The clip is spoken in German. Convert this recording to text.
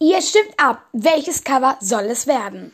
Ihr stimmt ab, welches Cover soll es werden?